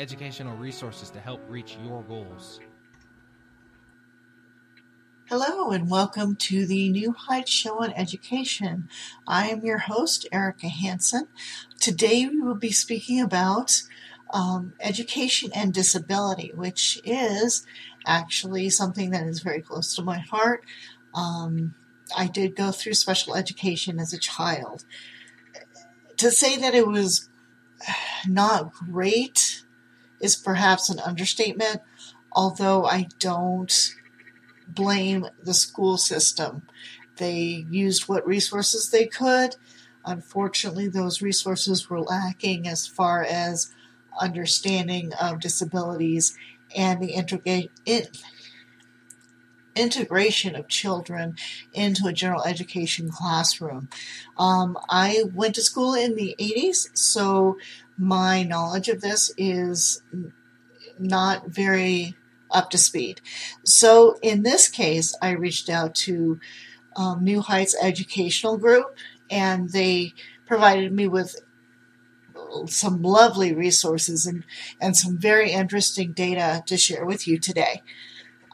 educational resources to help reach your goals. Hello and welcome to the New Heights Show on Education. I am your host, Erika Hanson. Today we will be speaking about um, education and disability, which is actually something that is very close to my heart. Um, I did go through special education as a child. To say that it was not great is perhaps an understatement, although I don't blame the school system. They used what resources they could. Unfortunately, those resources were lacking as far as understanding of disabilities and the integra- integration of children into a general education classroom. Um, I went to school in the 80s, so my knowledge of this is not very up to speed. So in this case, I reached out to um, New Heights Educational Group, and they provided me with some lovely resources and, and some very interesting data to share with you today.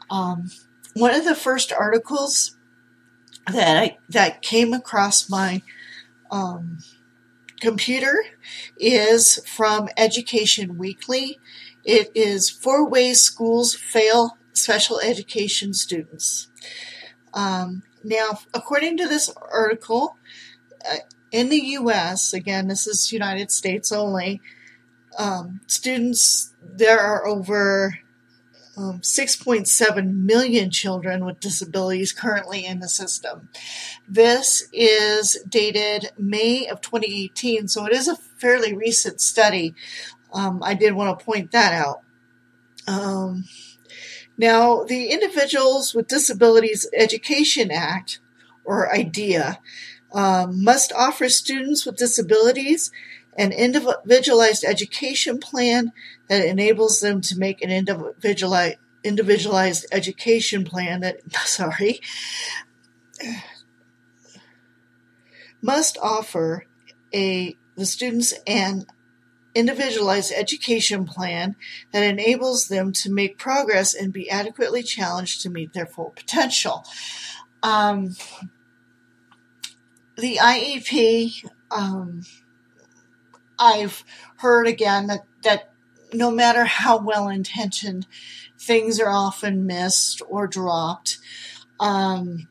Um, one of the first articles that I that came across my um, computer is from Education Weekly. It is four ways schools fail special education students. Um, now, according to this article, uh, in the U.S., again, this is United States only, um, students there are over um, 6.7 million children with disabilities currently in the system. This is dated May of 2018, so it is a fairly recent study. Um, I did want to point that out. Um, now, the Individuals with Disabilities Education Act, or IDEA, um, must offer students with disabilities an individualized education plan that enables them to make an individualized individualized education plan that sorry must offer a the students an individualized education plan that enables them to make progress and be adequately challenged to meet their full potential. Um, the IEP um, I've heard again that, that no matter how well intentioned, things are often missed or dropped. Um,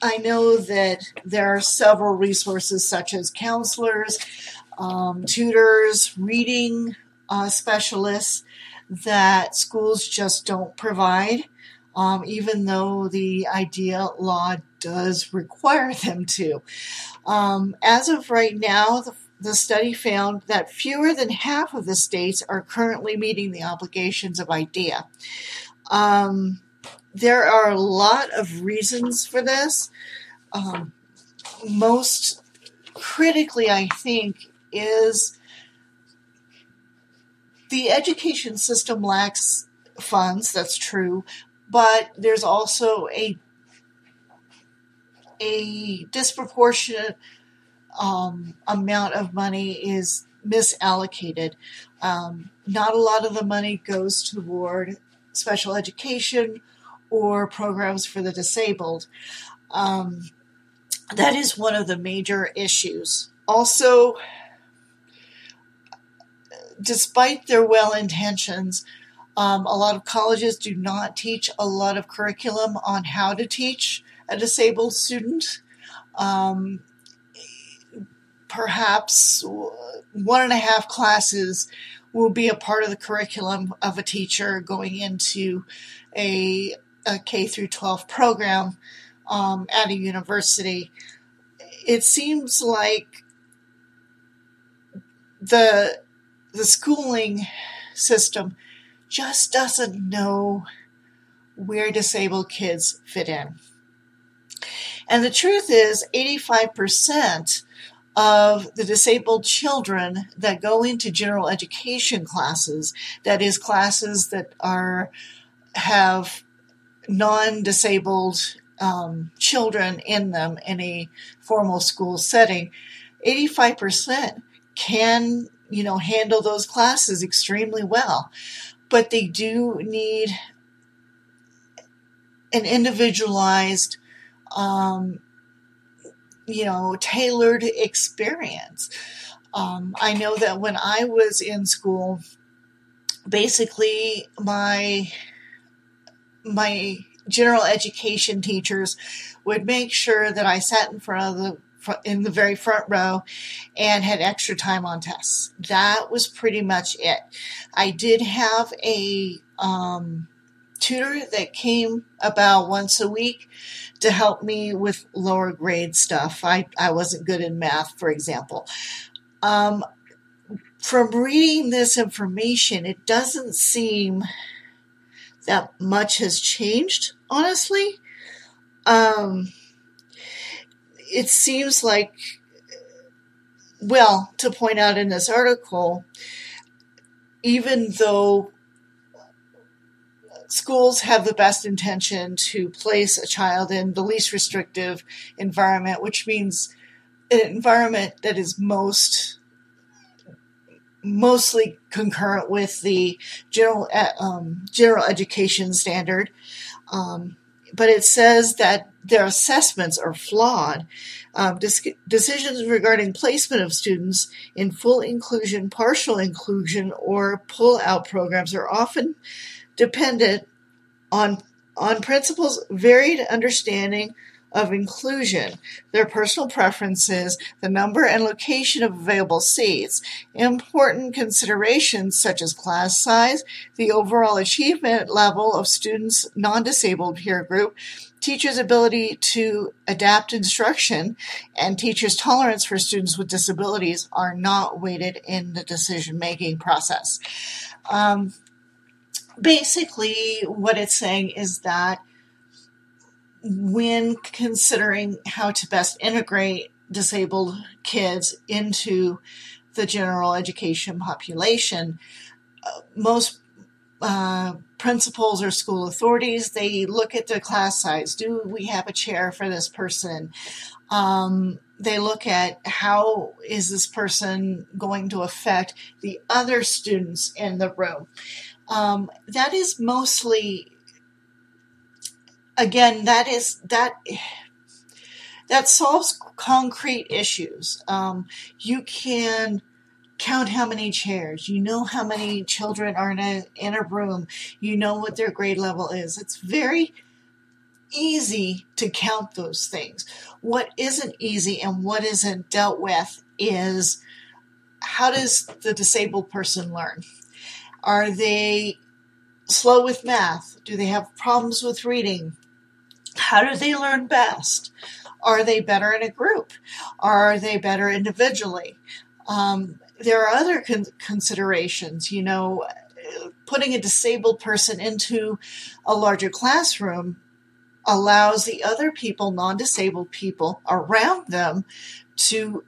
I know that there are several resources such as counselors, um, tutors, reading uh, specialists that schools just don't provide, um, even though the IDEA law does require them to. Um, as of right now, the, the study found that fewer than half of the states are currently meeting the obligations of IDEA. Um, there are a lot of reasons for this. Um, most critically, I think, is the education system lacks funds, that's true, but there's also a a disproportionate um, amount of money is misallocated. Um, not a lot of the money goes toward special education or programs for the disabled. Um, that is one of the major issues. Also, despite their well intentions, um, a lot of colleges do not teach a lot of curriculum on how to teach a disabled student. Um, perhaps one and a half classes will be a part of the curriculum of a teacher going into a, a K through 12 program um, at a university. It seems like the the schooling system just doesn't know where disabled kids fit in. And the truth is, 85% of the disabled children that go into general education classes, that is, classes that are have non-disabled um, children in them in a formal school setting, 85% can, you know, handle those classes extremely well. But they do need an individualized, um, you know, tailored experience. Um, I know that when I was in school, basically my my general education teachers would make sure that I sat in front of the in the very front row and had extra time on tests. That was pretty much it. I did have a um, tutor that came about once a week to help me with lower grade stuff. I, I wasn't good in math, for example. Um, from reading this information, it doesn't seem that much has changed, honestly. Um, it seems like, well, to point out in this article, even though schools have the best intention to place a child in the least restrictive environment, which means an environment that is most mostly concurrent with the general um, general education standard. Um, but it says that their assessments are flawed. Um, dis- decisions regarding placement of students in full inclusion, partial inclusion, or pull out programs are often dependent on on principals' varied understanding of inclusion, their personal preferences, the number and location of available seats, important considerations such as class size, the overall achievement level of students' non disabled peer group, teachers' ability to adapt instruction, and teachers' tolerance for students with disabilities are not weighted in the decision making process. Um, basically, what it's saying is that when considering how to best integrate disabled kids into the general education population, uh, most uh, principals or school authorities they look at the class size. Do we have a chair for this person? Um, they look at how is this person going to affect the other students in the room. Um, that is mostly again, that is that that solves concrete issues. Um, you can count how many chairs. You know how many children are in a in a room. You know what their grade level is. It's very easy to count those things. What isn't easy and what isn't dealt with is how does the disabled person learn? Are they slow with math? Do they have problems with reading? How do they learn best? Are they better in a group? Are they better individually? Um, there are other con- considerations. You know, putting a disabled person into a larger classroom allows the other people, non disabled people around them, to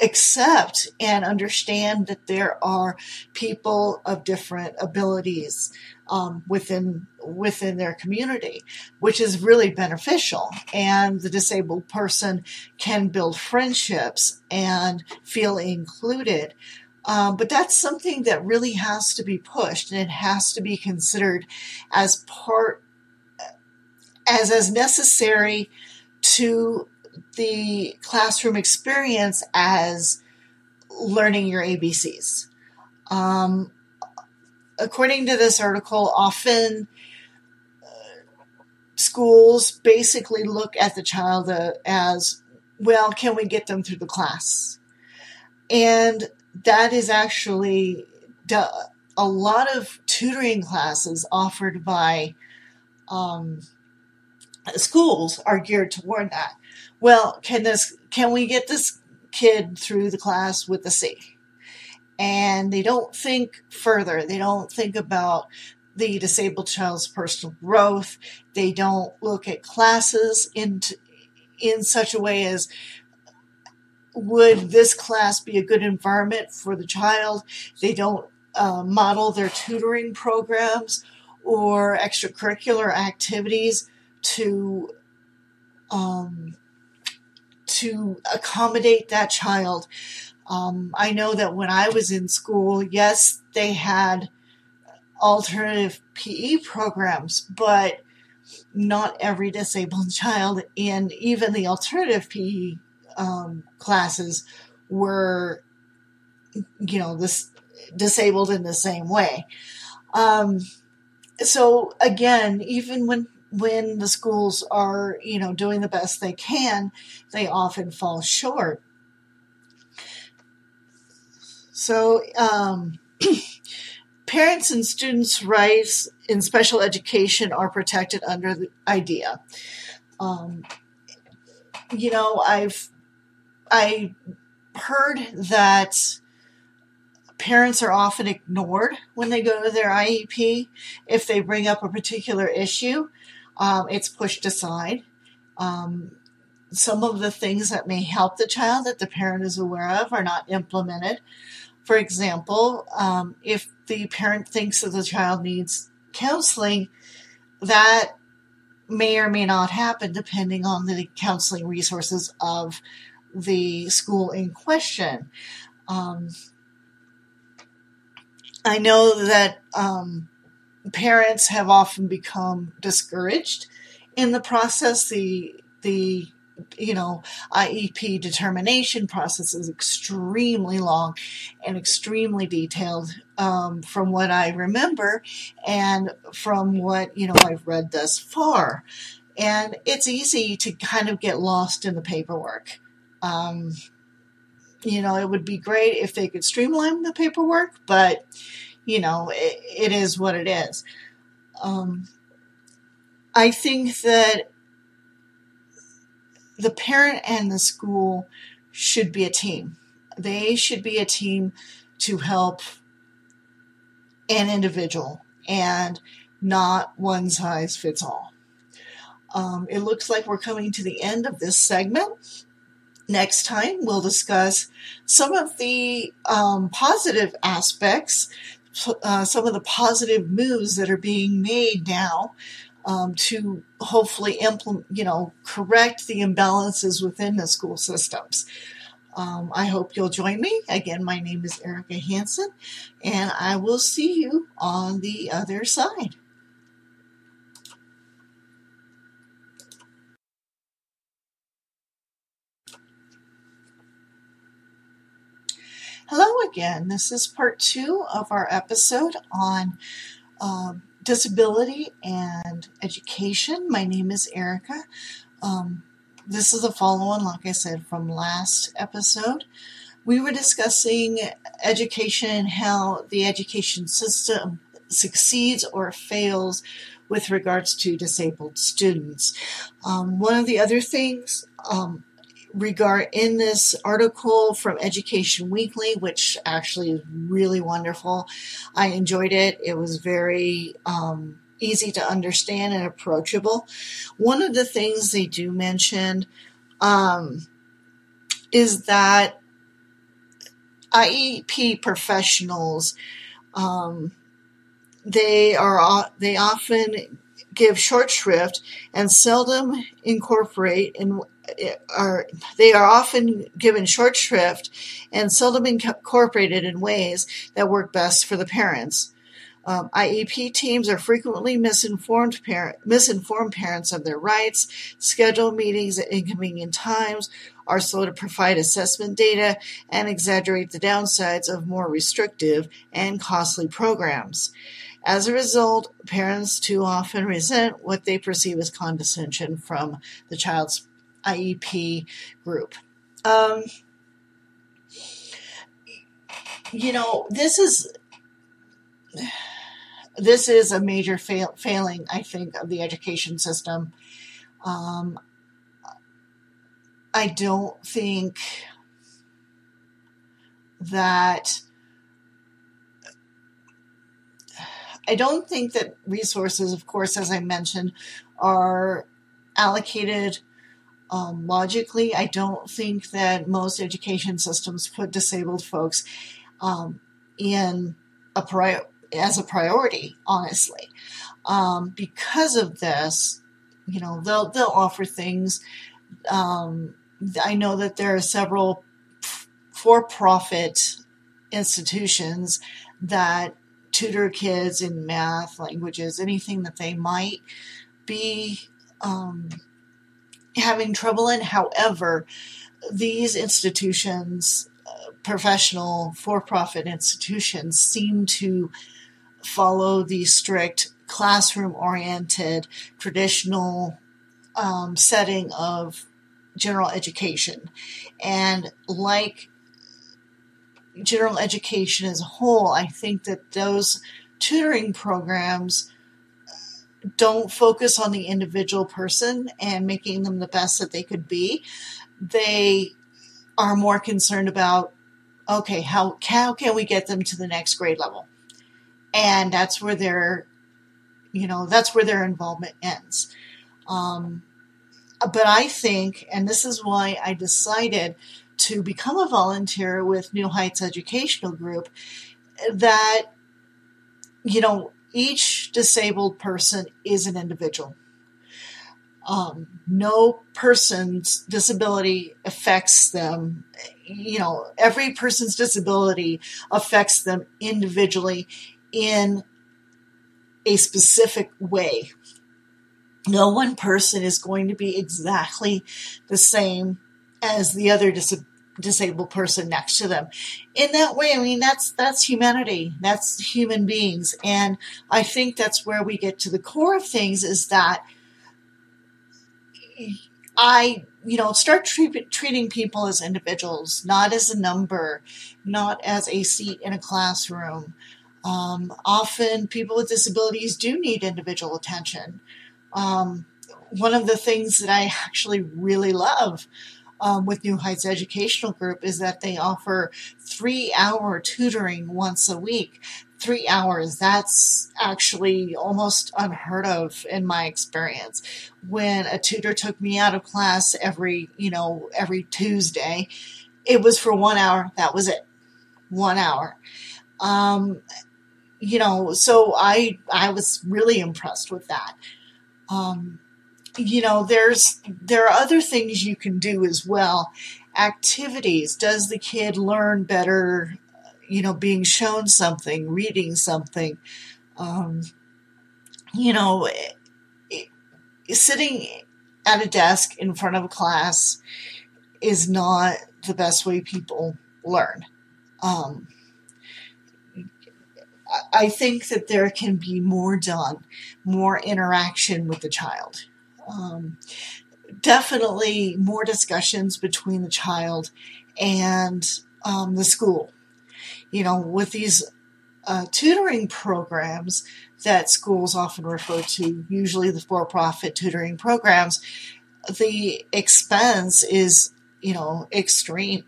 accept and understand that there are people of different abilities um, within within their community, which is really beneficial. And the disabled person can build friendships and feel included. Um, but that's something that really has to be pushed, and it has to be considered as part as as necessary to the classroom experience as learning your ABCs. Um, according to this article, often uh, schools basically look at the child uh, as well, can we get them through the class? And that is actually a lot of tutoring classes offered by um, schools are geared toward that. Well, can this can we get this kid through the class with a C? and they don't think further. They don't think about the disabled child's personal growth. They don't look at classes in, in such a way as would this class be a good environment for the child? They don't uh, model their tutoring programs or extracurricular activities to um, to accommodate that child. Um, I know that when I was in school, yes, they had alternative PE programs, but not every disabled child and even the alternative PE um, classes were, you know, this disabled in the same way. Um, so again, even when when the schools are, you know, doing the best they can, they often fall short. So, um, parents and students' rights in special education are protected under the IDEA. Um, you know, I've I heard that parents are often ignored when they go to their IEP. If they bring up a particular issue, um, it's pushed aside. Um, some of the things that may help the child that the parent is aware of are not implemented. For example, um, if the parent thinks that the child needs counseling, that may or may not happen depending on the counseling resources of the school in question. Um, I know that um, parents have often become discouraged in the process. The the you know IEP determination process is extremely long and extremely detailed um, from what I remember and from what you know I've read thus far. And it's easy to kind of get lost in the paperwork. Um, you know, it would be great if they could streamline the paperwork, but you know, it, it is what it is. Um, I think that the parent and the school should be a team. They should be a team to help an individual and not one size fits all. Um, it looks like we're coming to the end of this segment. Next time, we'll discuss some of the um, positive aspects uh, some of the positive moves that are being made now um, to hopefully implement, you know, correct the imbalances within the school systems. Um, I hope you'll join me. Again, my name is Erika Hanson, and I will see you on the other side. Hello again. This is part two of our episode on um, disability and education. My name is Erika. Um, this is a follow on, like I said, from last episode. We were discussing education and how the education system succeeds or fails with regards to disabled students. Um, one of the other things um, regard in this article from Education Weekly, which actually is really wonderful. I enjoyed it. It was very um, easy to understand and approachable. One of the things they do mention um, is that IEP professionals um, they are they often give short shrift and seldom incorporate in are they are often given short shrift and seldom incorporated in ways that work best for the parents. Um, IEP teams are frequently misinformed, parent, misinformed parents of their rights, schedule meetings at inconvenient times, are slow to provide assessment data, and exaggerate the downsides of more restrictive and costly programs. As a result, parents too often resent what they perceive as condescension from the child's IEP group. Um, you know, this is this is a major fail, failing, I think, of the education system. Um, I don't think that I don't think that resources, of course, as I mentioned, are allocated um, logically. I don't think that most education systems put disabled folks um, in a prior as a priority, honestly. Um, because of this, you know, they'll they'll offer things. Um, I know that there are several for-profit institutions that tutor kids in math, languages, anything that they might be um, having trouble in. However, these institutions, uh, professional for profit institutions, seem to follow the strict classroom oriented, traditional um, setting of general education. And like general education as a whole, I think that those tutoring programs don't focus on the individual person and making them the best that they could be. They are more concerned about okay, how how can we get them to the next grade level? And that's where their you know that's where their involvement ends. Um, but I think, and this is why I decided to become a volunteer with New Heights Educational Group, that you know each disabled person is an individual. Um, no person's disability affects them. You know, every person's disability affects them individually in a specific way. No one person is going to be exactly the same as the other disability disabled person next to them. In that way, I mean that's that's humanity. That's human beings. And I think that's where we get to the core of things is that I, you know, start treat, treating people as individuals, not as a number, not as a seat in a classroom. Um, often people with disabilities do need individual attention. Um, one of the things that I actually really love um, with New Heights Educational Group is that they offer three hour tutoring once a week. Three hours, that's actually almost unheard of in my experience. When a tutor took me out of class every, you know, every Tuesday, it was for one hour. That was it. One hour. Um, you know, so I, I was really impressed with that. Um, you know there's there are other things you can do as well. Activities. Does the kid learn better you know being shown something reading something? Um, you know it, sitting at a desk in front of a class is not the best way people learn. Um, I think that there can be more done, more interaction with the child um, definitely more discussions between the child and um, the school. You know, with these uh, tutoring programs that schools often refer to, usually the for profit tutoring programs, the expense is, you know, extreme.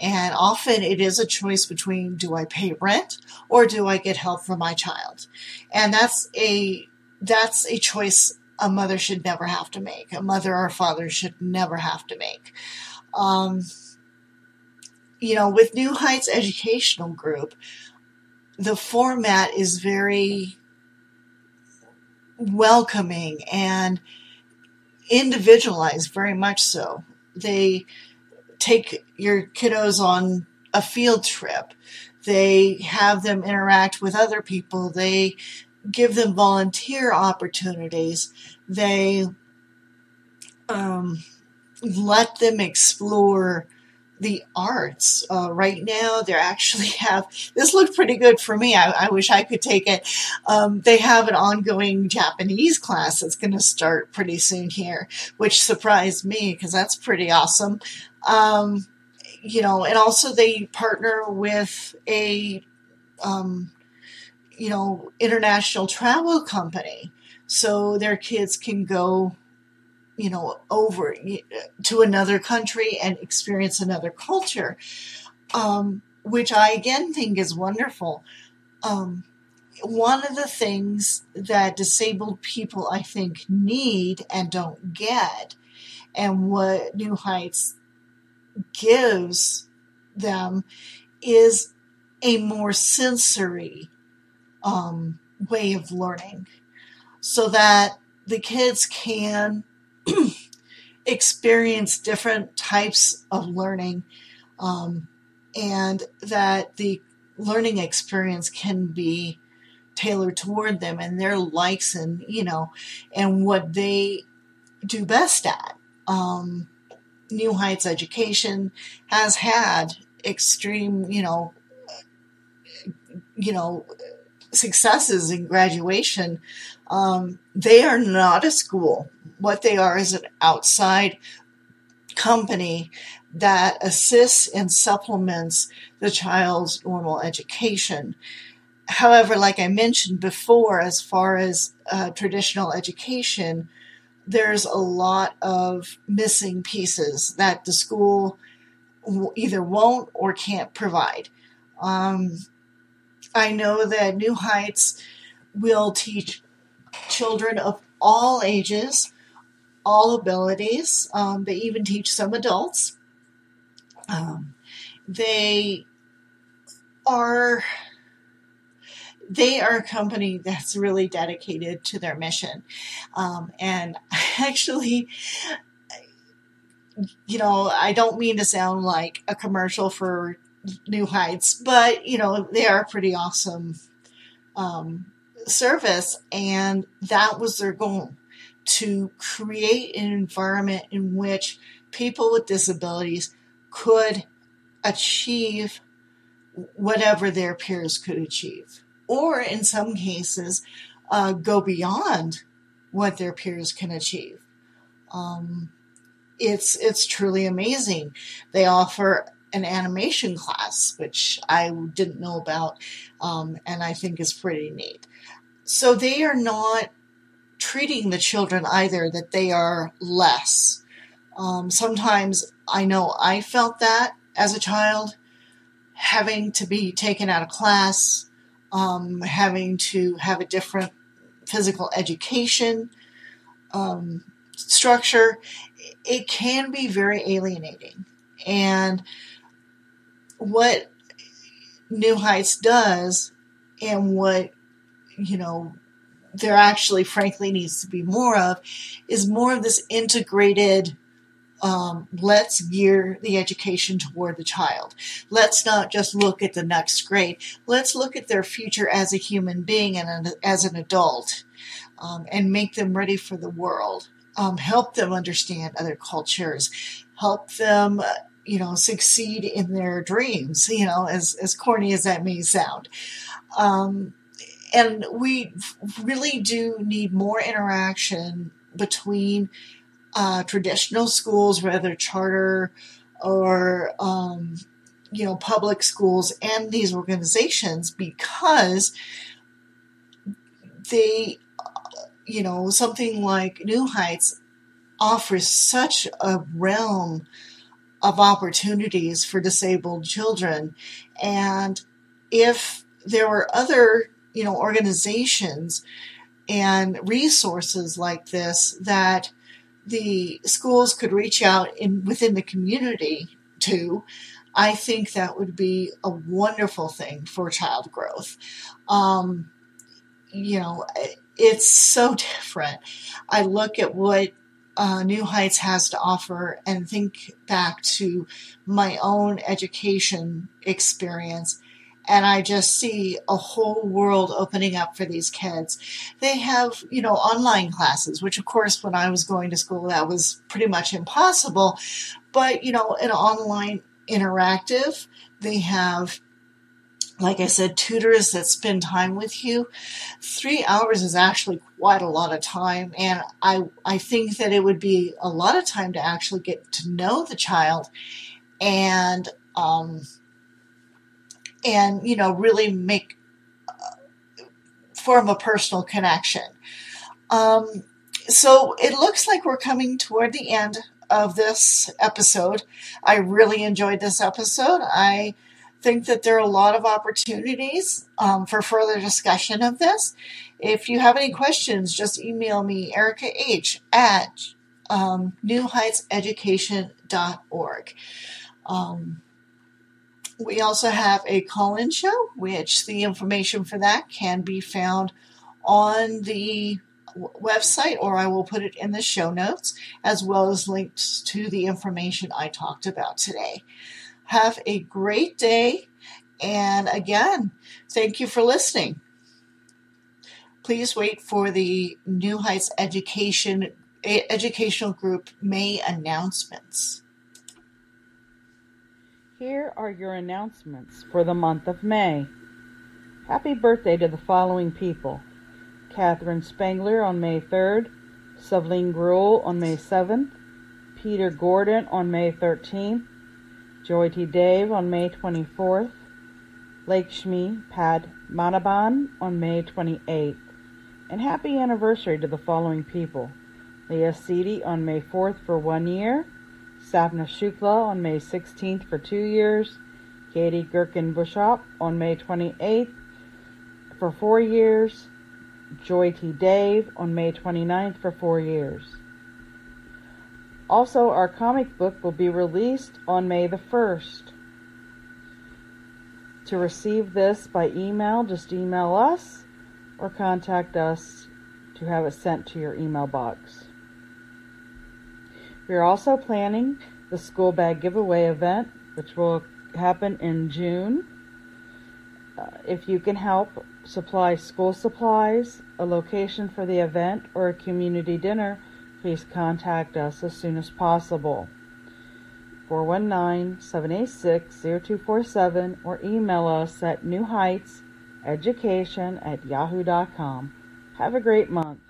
And often it is a choice between do I pay rent or do I get help for my child? And that's a that's a choice a mother should never have to make. A mother or father should never have to make. Um, you know, with New Heights Educational Group, the format is very welcoming and individualized, very much so. They take your kiddos on a field trip. They have them interact with other people. They give them volunteer opportunities. They um, let them explore the arts. Uh, right now, they actually have this looked pretty good for me. I, I wish I could take it. Um, they have an ongoing Japanese class that's going to start pretty soon here, which surprised me because that's pretty awesome. Um, you know, and also they partner with a um, you know, international travel company. So their kids can go, you know, over to another country and experience another culture, um, which I again think is wonderful. Um, one of the things that disabled people, I think, need and don't get, and what New Heights gives them is a more sensory um, way of learning so that the kids can experience different types of learning um, and that the learning experience can be tailored toward them and their likes and you know and what they do best at. Um, new heights education has had extreme you know you know successes in graduation um, they are not a school what they are is an outside company that assists and supplements the child's normal education. However, like I mentioned before, as far as uh, traditional education, there's a lot of missing pieces that the school either won't or can't provide. Um, I know that New Heights will teach children of all ages, all abilities. Um, they even teach some adults. Um, they are they are a company that's really dedicated to their mission. Um, and actually, you know, I don't mean to sound like a commercial for New Heights, but, you know, they are a pretty awesome um, service. And that was their goal to create an environment in which people with disabilities could achieve whatever their peers could achieve, or in some cases, uh, go beyond what their peers can achieve. Um, it's it's truly amazing. They offer an animation class, which I didn't know about, um, and I think is pretty neat. So they are not treating the children either that they are less. Um, sometimes I know I felt that as a child, having to be taken out of class, um, having to have a different physical education um, structure, it can be very alienating. And what New Heights does, and what, you know, there actually frankly needs to be more of, is more of this integrated um, let's gear the education toward the child. Let's not just look at the next grade. Let's look at their future as a human being and as an adult um, and make them ready for the world. Um, help them understand other cultures. Help them, you know, succeed in their dreams, you know, as, as corny as that may sound. Um, and we really do need more interaction between uh, traditional schools, whether charter or um, you know public schools, and these organizations because they, you know, something like New Heights offers such a realm of opportunities for disabled children, and if there were other you know organizations and resources like this that the schools could reach out in within the community to, I think that would be a wonderful thing for child growth. Um, you know, it's so different. I look at what uh, New Heights has to offer and think back to my own education experience and I just see a whole world opening up for these kids. They have, you know, online classes, which of course when I was going to school that was pretty much impossible, but you know, an online interactive, they have like I said, tutors that spend time with you. Three hours is actually quite a lot of time, and I I think that it would be a lot of time to actually get to know the child, and um, and you know really make uh, form a personal connection. Um, so it looks like we're coming toward the end of this episode. I really enjoyed this episode. I think that there are a lot of opportunities um, for further discussion of this. If you have any questions, just email me, Erika H. at um, newheightseducation.org. Um, we also have a call in show, which the information for that can be found on the website or I will put it in the show notes, as well as links to the information I talked about today. Have a great day, and again, thank you for listening. Please wait for the New Heights Education eh, Educational Group May announcements. Here are your announcements for the month of May. Happy birthday to the following people. Catherine Spangler on May 3rd, Seveline Gruel on May 7th, Peter Gordon on May 13th, Jyoti Dave on May 24th, Lakshmi Pad Manaban on May 28th. And happy anniversary to the following people. Leah Seedy on May 4th for one year, Savna Shukla on May 16th for two years, Katie Gherkin Bushop on May 28th for four years, Jyoti Dave on May 29th for four years. Also, our comic book will be released on May the 1st. To receive this by email, just email us or contact us to have it sent to your email box. We are also planning the school bag giveaway event, which will happen in June. Uh, if you can help, supply school supplies, a location for the event, or a community dinner, please contact us as soon as possible. 419-786-0247 or email us at newheightseducation at yahoo.com. Have a great month.